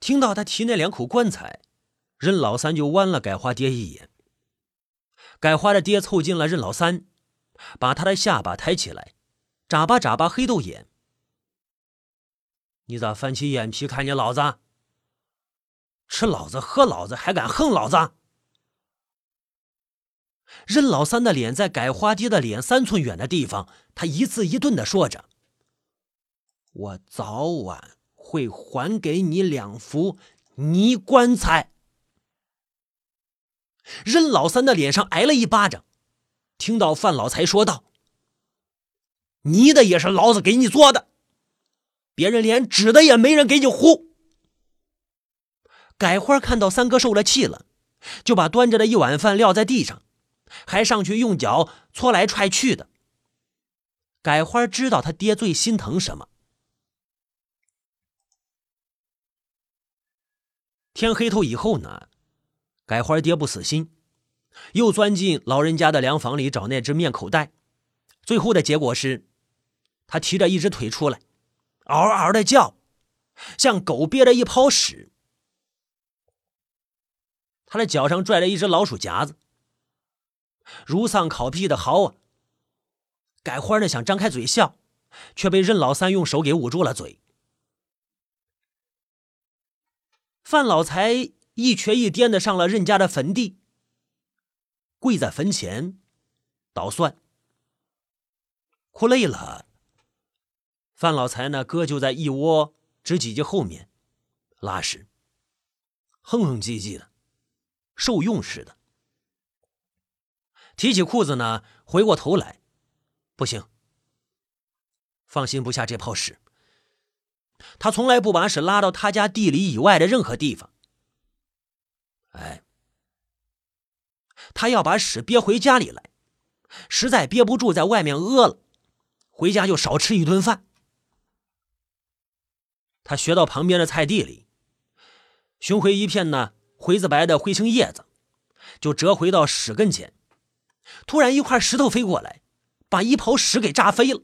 听到他提那两口棺材，任老三就剜了改花爹一眼。改花的爹凑近了任老三，把他的下巴抬起来，眨巴眨巴黑豆眼。你咋翻起眼皮看见老子？吃老子喝老子还敢横老子？任老三的脸在改花爹的脸三寸远的地方，他一字一顿的说着：“我早晚会还给你两副泥棺材。”任老三的脸上挨了一巴掌，听到范老财说道：“泥的也是老子给你做的，别人连纸的也没人给你糊。”改花看到三哥受了气了，就把端着的一碗饭撂在地上，还上去用脚搓来踹去的。改花知道他爹最心疼什么。天黑透以后呢？改花爹不死心，又钻进老人家的粮房里找那只面口袋。最后的结果是，他提着一只腿出来，嗷嗷的叫，像狗憋着一泡屎。他的脚上拽着一只老鼠夹子，如丧考妣的嚎啊！改花呢想张开嘴笑，却被任老三用手给捂住了嘴。范老财。一瘸一颠的上了任家的坟地，跪在坟前捣蒜，哭累了。范老财呢，哥就在一窝直挤挤后面拉屎，哼哼唧唧的，受用似的。提起裤子呢，回过头来，不行，放心不下这泡屎。他从来不把屎拉到他家地里以外的任何地方。哎，他要把屎憋回家里来，实在憋不住，在外面饿了，回家就少吃一顿饭。他学到旁边的菜地里，寻回一片呢灰子白的灰青叶子，就折回到屎跟前。突然，一块石头飞过来，把一泡屎给炸飞了，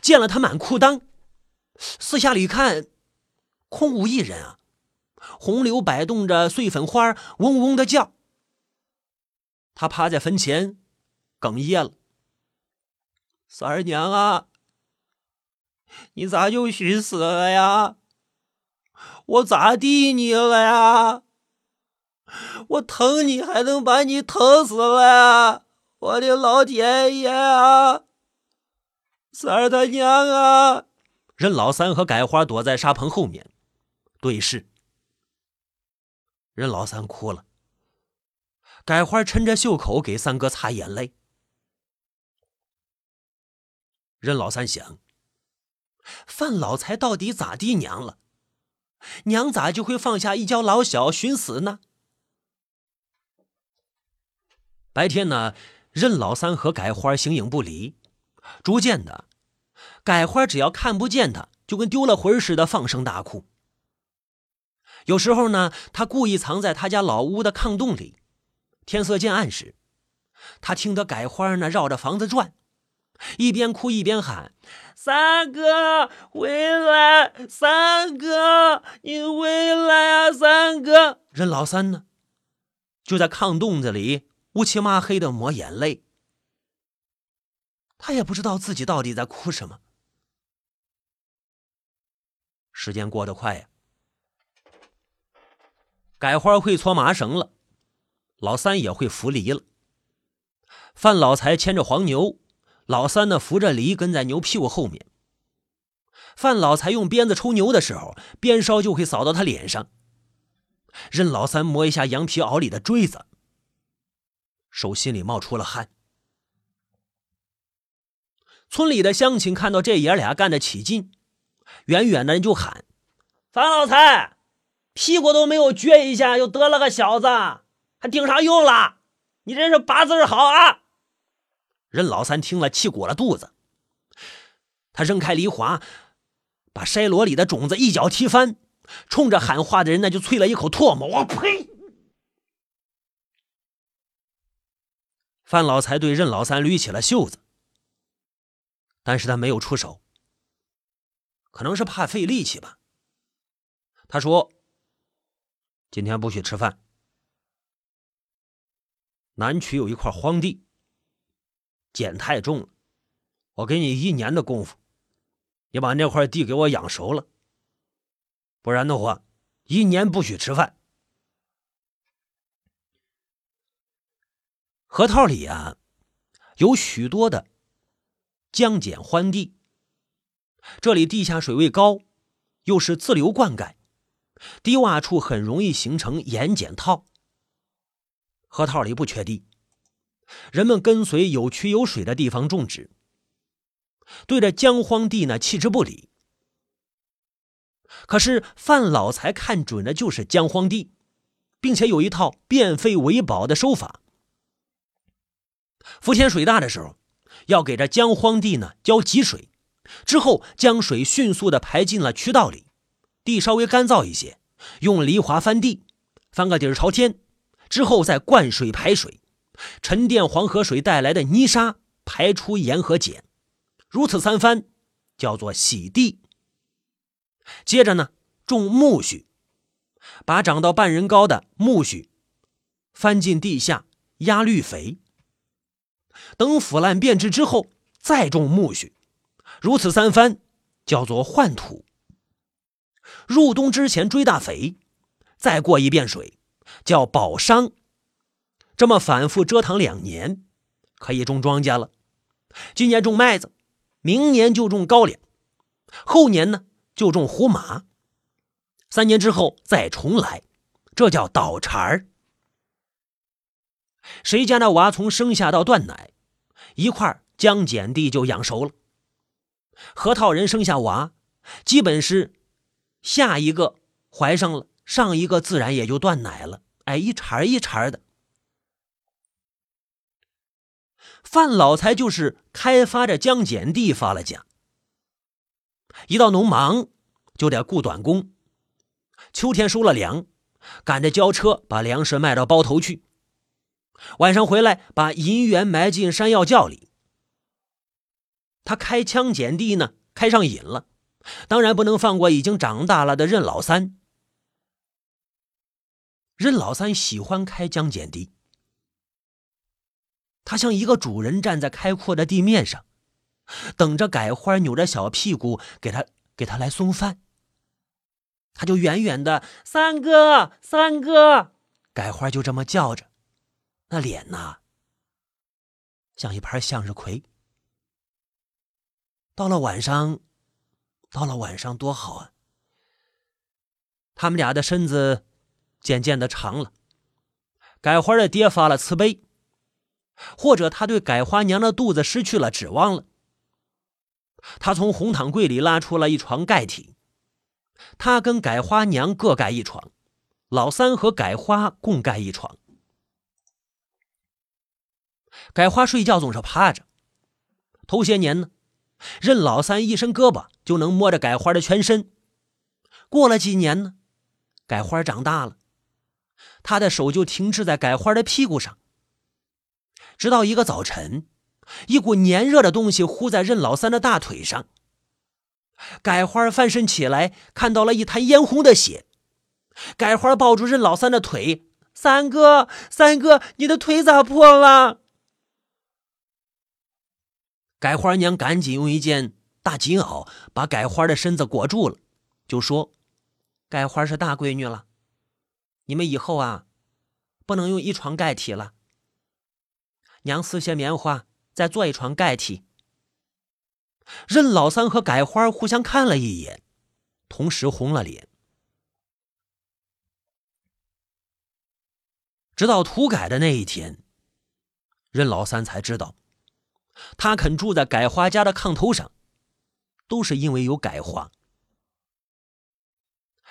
溅了他满裤裆。四下里看，空无一人啊。洪流摆动着碎粉花，嗡嗡的叫。他趴在坟前，哽咽了：“三儿娘啊，你咋就寻死了呀？我咋地你了呀？我疼你还能把你疼死了呀？我的老天爷啊！三儿他娘啊！”任老三和改花躲在沙棚后面对视。任老三哭了，改花抻着袖口给三哥擦眼泪。任老三想：范老财到底咋地娘了？娘咋就会放下一家老小寻死呢？白天呢，任老三和改花形影不离，逐渐的，改花只要看不见他，就跟丢了魂似的放声大哭。有时候呢，他故意藏在他家老屋的炕洞里。天色渐暗时，他听得改花呢绕着房子转，一边哭一边喊：“三哥回来，三哥你回来啊，三哥！”任老三呢，就在炕洞子里乌漆抹黑的抹眼泪。他也不知道自己到底在哭什么。时间过得快呀。改花会搓麻绳了，老三也会扶犁了。范老财牵着黄牛，老三呢扶着犁跟在牛屁股后面。范老财用鞭子抽牛的时候，鞭梢就会扫到他脸上。任老三摸一下羊皮袄里的锥子，手心里冒出了汗。村里的乡亲看到这爷俩干得起劲，远远的人就喊：“范老财！”屁股都没有撅一下，就得了个小子，还顶上用了？你真是八字好啊！任老三听了，气鼓了肚子。他扔开梨花，把筛箩里的种子一脚踢翻，冲着喊话的人那就啐了一口唾沫。我呸！范老财对任老三捋起了袖子，但是他没有出手，可能是怕费力气吧。他说。今天不许吃饭。南区有一块荒地，碱太重了，我给你一年的功夫，你把那块地给我养熟了，不然的话，一年不许吃饭。河套里啊，有许多的江碱荒地，这里地下水位高，又是自流灌溉，低洼处很容易形成盐碱套。河套里不缺地，人们跟随有渠有水的地方种植，对着江荒地呢弃之不理。可是范老财看准的就是江荒地，并且有一套变废为宝的手法。伏天水大的时候，要给这江荒地呢浇集水，之后将水迅速的排进了渠道里，地稍微干燥一些，用犁铧翻地，翻个底儿朝天，之后再灌水排水，沉淀黄河水带来的泥沙，排出盐和碱，如此三番，叫做洗地。接着呢，种苜蓿，把长到半人高的苜蓿翻进地下压绿肥。等腐烂变质之后，再种苜蓿，如此三番，叫做换土。入冬之前追大肥，再过一遍水，叫保墒。这么反复折腾两年，可以种庄稼了。今年种麦子，明年就种高粱，后年呢就种胡麻。三年之后再重来，这叫倒茬儿。谁家的娃从生下到断奶，一块将碱地就养熟了。核桃人生下娃，基本是下一个怀上了，上一个自然也就断奶了。哎，一茬一茬的。范老财就是开发着江碱地发了家。一到农忙，就得雇短工。秋天收了粮，赶着交车把粮食卖到包头去。晚上回来，把银元埋进山药窖里。他开枪捡地呢，开上瘾了，当然不能放过已经长大了的任老三。任老三喜欢开枪捡地，他像一个主人站在开阔的地面上，等着改花扭着小屁股给他给他来送饭。他就远远的三哥，三哥，改花就这么叫着。那脸呐，像一盘向日葵。到了晚上，到了晚上多好啊！他们俩的身子渐渐的长了。改花的爹发了慈悲，或者他对改花娘的肚子失去了指望了。他从红糖柜里拉出了一床盖体，他跟改花娘各盖一床，老三和改花共盖一床。改花睡觉总是趴着。头些年呢，任老三一伸胳膊就能摸着改花的全身。过了几年呢，改花长大了，他的手就停滞在改花的屁股上。直到一个早晨，一股黏热的东西糊在任老三的大腿上。改花翻身起来，看到了一滩嫣红的血。改花抱住任老三的腿：“三哥，三哥，你的腿咋破了？”改花娘赶紧用一件大锦袄把改花的身子裹住了，就说：“改花是大闺女了，你们以后啊，不能用一床盖体了。娘撕些棉花，再做一床盖体。”任老三和改花互相看了一眼，同时红了脸。直到土改的那一天，任老三才知道。他肯住在改花家的炕头上，都是因为有改花。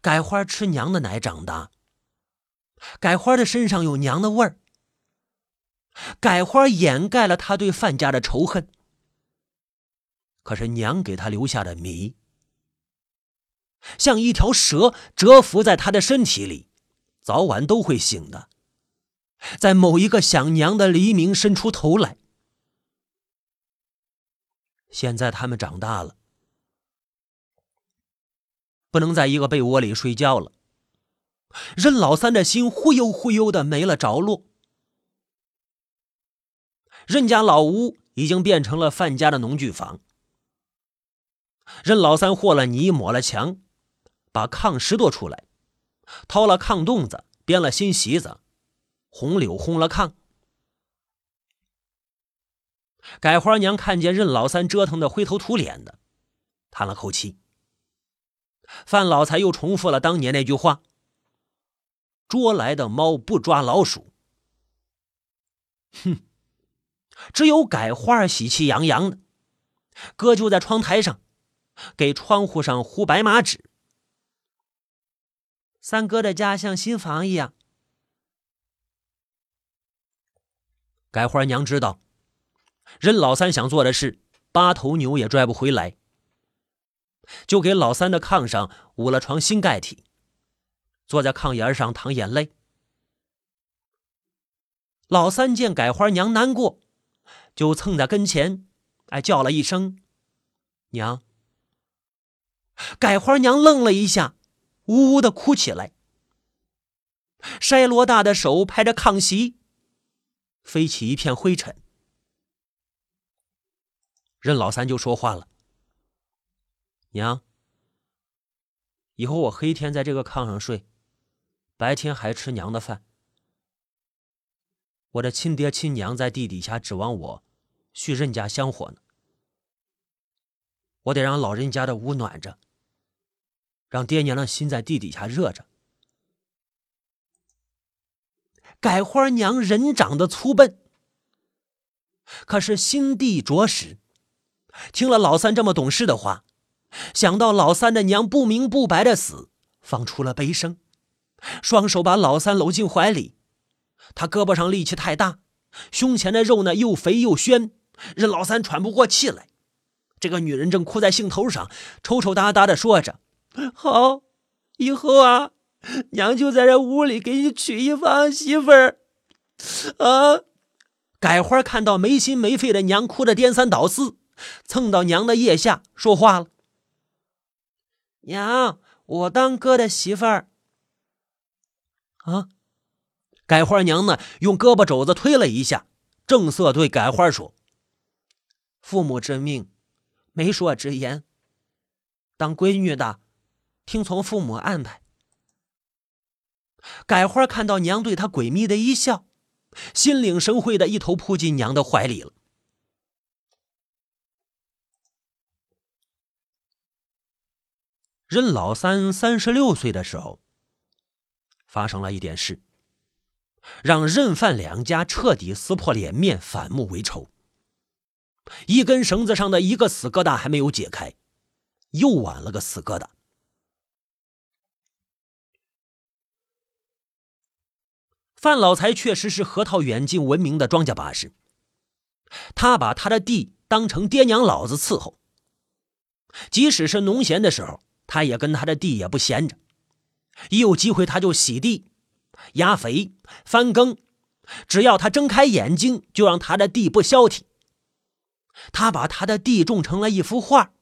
改花吃娘的奶长大，改花的身上有娘的味儿。改花掩盖了他对范家的仇恨，可是娘给他留下的谜，像一条蛇蛰伏在他的身体里，早晚都会醒的，在某一个想娘的黎明伸出头来。现在他们长大了，不能在一个被窝里睡觉了。任老三的心忽悠忽悠的没了着落。任家老屋已经变成了范家的农具房。任老三和了泥，抹了墙，把炕拾掇出来，掏了炕洞子，编了新席子，红柳烘了炕。改花娘看见任老三折腾的灰头土脸的，叹了口气。范老财又重复了当年那句话：“捉来的猫不抓老鼠。”哼，只有改花喜气洋洋的，哥就在窗台上，给窗户上糊白马纸。三哥的家像新房一样。改花娘知道。任老三想做的事，八头牛也拽不回来，就给老三的炕上捂了床新盖体，坐在炕沿上淌眼泪。老三见改花娘难过，就蹭在跟前，哎叫了一声“娘”。改花娘愣了一下，呜呜的哭起来，筛罗大的手拍着炕席，飞起一片灰尘。任老三就说话了：“娘，以后我黑天在这个炕上睡，白天还吃娘的饭。我的亲爹亲娘在地底下指望我续任家香火呢。我得让老人家的屋暖着，让爹娘的心在地底下热着。”改花娘人长得粗笨，可是心地着实。听了老三这么懂事的话，想到老三的娘不明不白的死，放出了悲声，双手把老三搂进怀里。他胳膊上力气太大，胸前的肉呢又肥又宣，任老三喘不过气来。这个女人正哭在兴头上，抽抽搭搭的说着：“好，以后啊，娘就在这屋里给你娶一房媳妇儿。”啊！改花看到没心没肺的娘哭得颠三倒四。蹭到娘的腋下说话了：“娘，我当哥的媳妇儿。”啊！改花娘呢，用胳膊肘子推了一下，正色对改花说：“父母之命，媒妁之言。当闺女的，听从父母安排。”改花看到娘对她诡秘的一笑，心领神会的一头扑进娘的怀里了。任老三三十六岁的时候，发生了一点事，让任范两家彻底撕破脸面，反目为仇。一根绳子上的一个死疙瘩还没有解开，又挽了个死疙瘩。范老财确实是河套远近闻名的庄稼把式，他把他的地当成爹娘老子伺候，即使是农闲的时候。他也跟他的地也不闲着，一有机会他就洗地、压肥、翻耕，只要他睁开眼睛，就让他的地不消停。他把他的地种成了一幅画，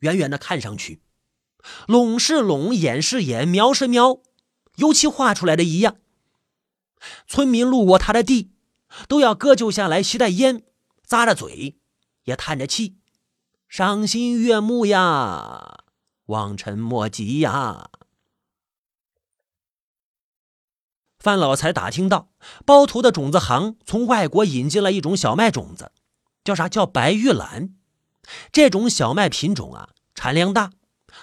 远远的看上去，拢是拢，眼是眼，苗是苗，尤其画出来的一样。村民路过他的地，都要割就下来吸袋烟，咂着嘴，也叹着气，赏心悦目呀。望尘莫及呀！范老财打听到，包头的种子行从外国引进了一种小麦种子，叫啥？叫白玉兰。这种小麦品种啊，产量大。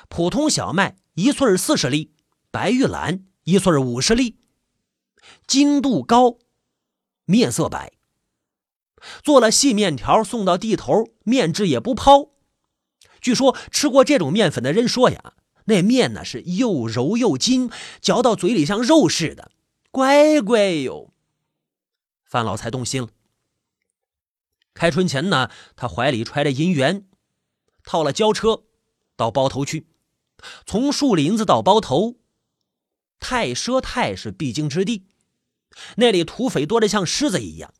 普通小麦一穗四十粒，白玉兰一穗五十粒，精度高，面色白。做了细面条，送到地头，面质也不抛。据说吃过这种面粉的人说呀，那面呢是又柔又筋，嚼到嘴里像肉似的，乖乖哟。范老财动心了。开春前呢，他怀里揣着银元，套了交车，到包头去。从树林子到包头，太奢泰是必经之地，那里土匪多得像狮子一样，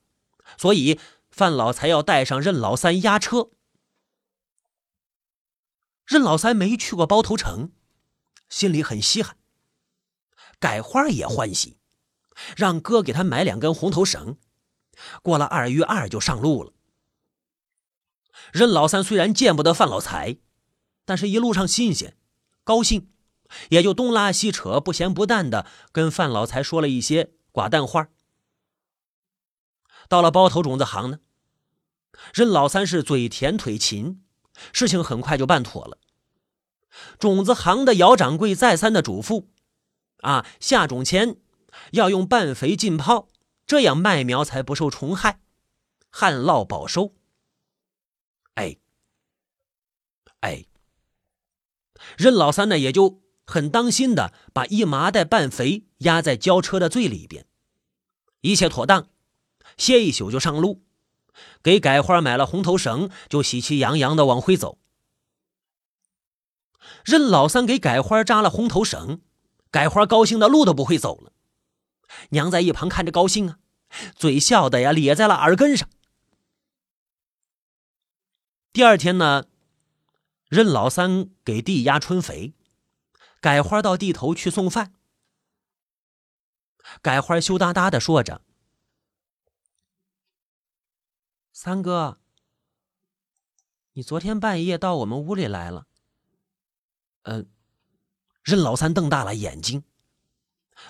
所以范老财要带上任老三押车。任老三没去过包头城，心里很稀罕。改花也欢喜，让哥给他买两根红头绳。过了二月二就上路了。任老三虽然见不得范老财，但是一路上新鲜，高兴，也就东拉西扯，不咸不淡的跟范老财说了一些寡淡话。到了包头种子行呢，任老三是嘴甜腿勤，事情很快就办妥了。种子行的姚掌柜再三的嘱咐，啊，下种前要用半肥浸泡，这样麦苗才不受虫害，旱涝保收。哎，哎，任老三呢也就很当心的把一麻袋半肥压在交车的最里边，一切妥当，歇一宿就上路，给改花买了红头绳，就喜气洋洋的往回走。任老三给改花扎了红头绳，改花高兴的路都不会走了，娘在一旁看着高兴啊，嘴笑的呀咧在了耳根上。第二天呢，任老三给地压春肥，改花到地头去送饭。改花羞答答的说着：“三哥，你昨天半夜到我们屋里来了。”嗯，任老三瞪大了眼睛。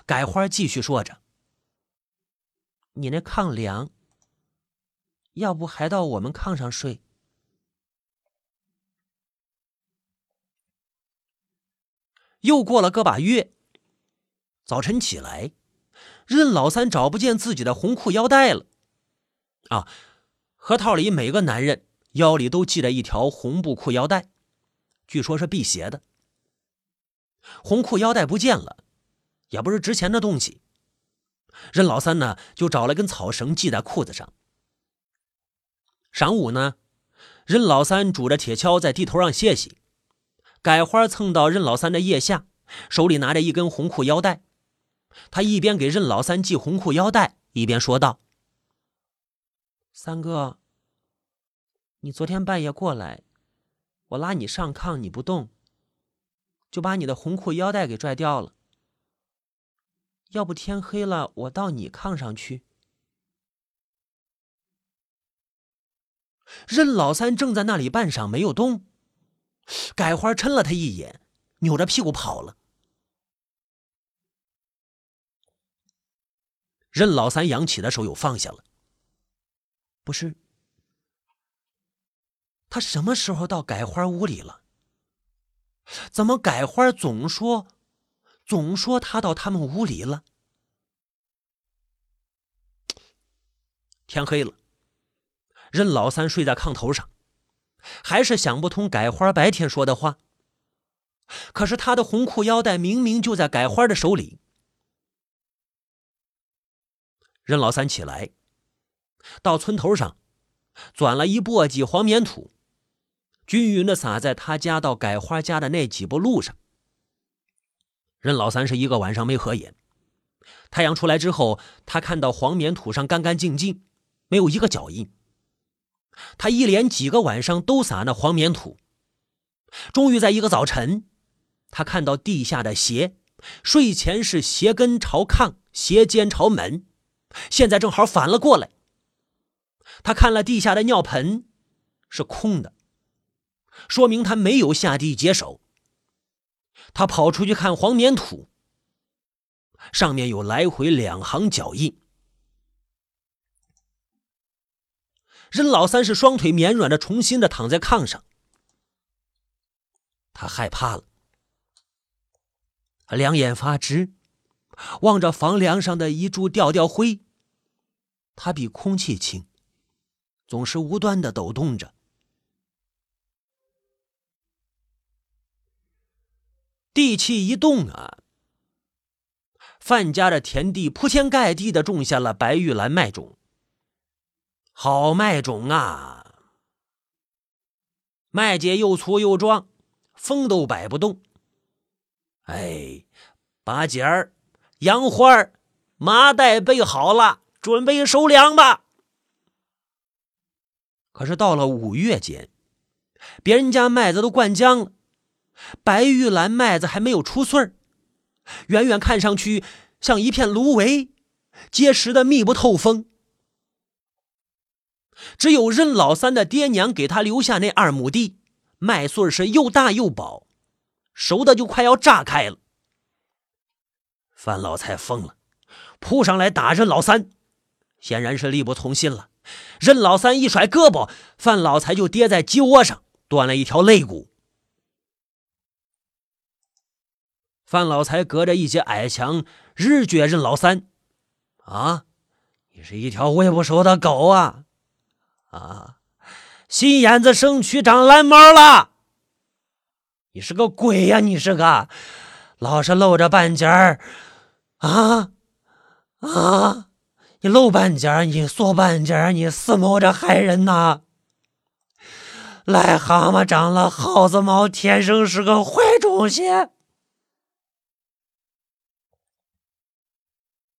改花继续说着：“你那炕凉，要不还到我们炕上睡？”又过了个把月，早晨起来，任老三找不见自己的红裤腰带了。啊，河套里每个男人腰里都系着一条红布裤腰带，据说是辟邪的。红裤腰带不见了，也不是值钱的东西。任老三呢，就找了根草绳系在裤子上。晌午呢，任老三拄着铁锹在地头上歇息。改花蹭到任老三的腋下，手里拿着一根红裤腰带。他一边给任老三系红裤腰带，一边说道：“三哥，你昨天半夜过来，我拉你上炕，你不动，就把你的红裤腰带给拽掉了。要不天黑了，我到你炕上去。”任老三正在那里半晌没有动。改花嗔了他一眼，扭着屁股跑了。任老三扬起的手又放下了。不是，他什么时候到改花屋里了？怎么改花总说，总说他到他们屋里了？天黑了，任老三睡在炕头上。还是想不通改花白天说的话。可是他的红裤腰带明明就在改花的手里。任老三起来，到村头上，转了一簸箕黄棉土，均匀的撒在他家到改花家的那几步路上。任老三是一个晚上没合眼，太阳出来之后，他看到黄棉土上干干净净，没有一个脚印。他一连几个晚上都撒那黄棉土，终于在一个早晨，他看到地下的鞋，睡前是鞋跟朝炕，鞋尖朝门，现在正好反了过来。他看了地下的尿盆，是空的，说明他没有下地解手。他跑出去看黄棉土，上面有来回两行脚印。任老三是双腿绵软的，重新的躺在炕上。他害怕了，两眼发直，望着房梁上的一柱吊吊灰。它比空气轻，总是无端的抖动着。地气一动啊，范家的田地铺天盖地的种下了白玉兰麦种。好麦种啊！麦秸又粗又壮，风都摆不动。哎，把尖儿、杨花儿、麻袋备好了，准备收粮吧。可是到了五月间，别人家麦子都灌浆了，白玉兰麦子还没有出穗儿，远远看上去像一片芦苇，结实的密不透风。只有任老三的爹娘给他留下那二亩地，麦穗是又大又饱，熟的就快要炸开了。范老财疯了，扑上来打任老三，显然是力不从心了。任老三一甩胳膊，范老财就跌在鸡窝上，断了一条肋骨。范老财隔着一截矮墙，日觉任老三：“啊，你是一条喂不熟的狗啊！啊，心眼子生蛆长蓝毛了！你是个鬼呀！你是个，老是露着半截儿，啊啊！”你露半截你缩半截你思谋着害人呐！癞蛤蟆长了耗子毛，天生是个坏东西。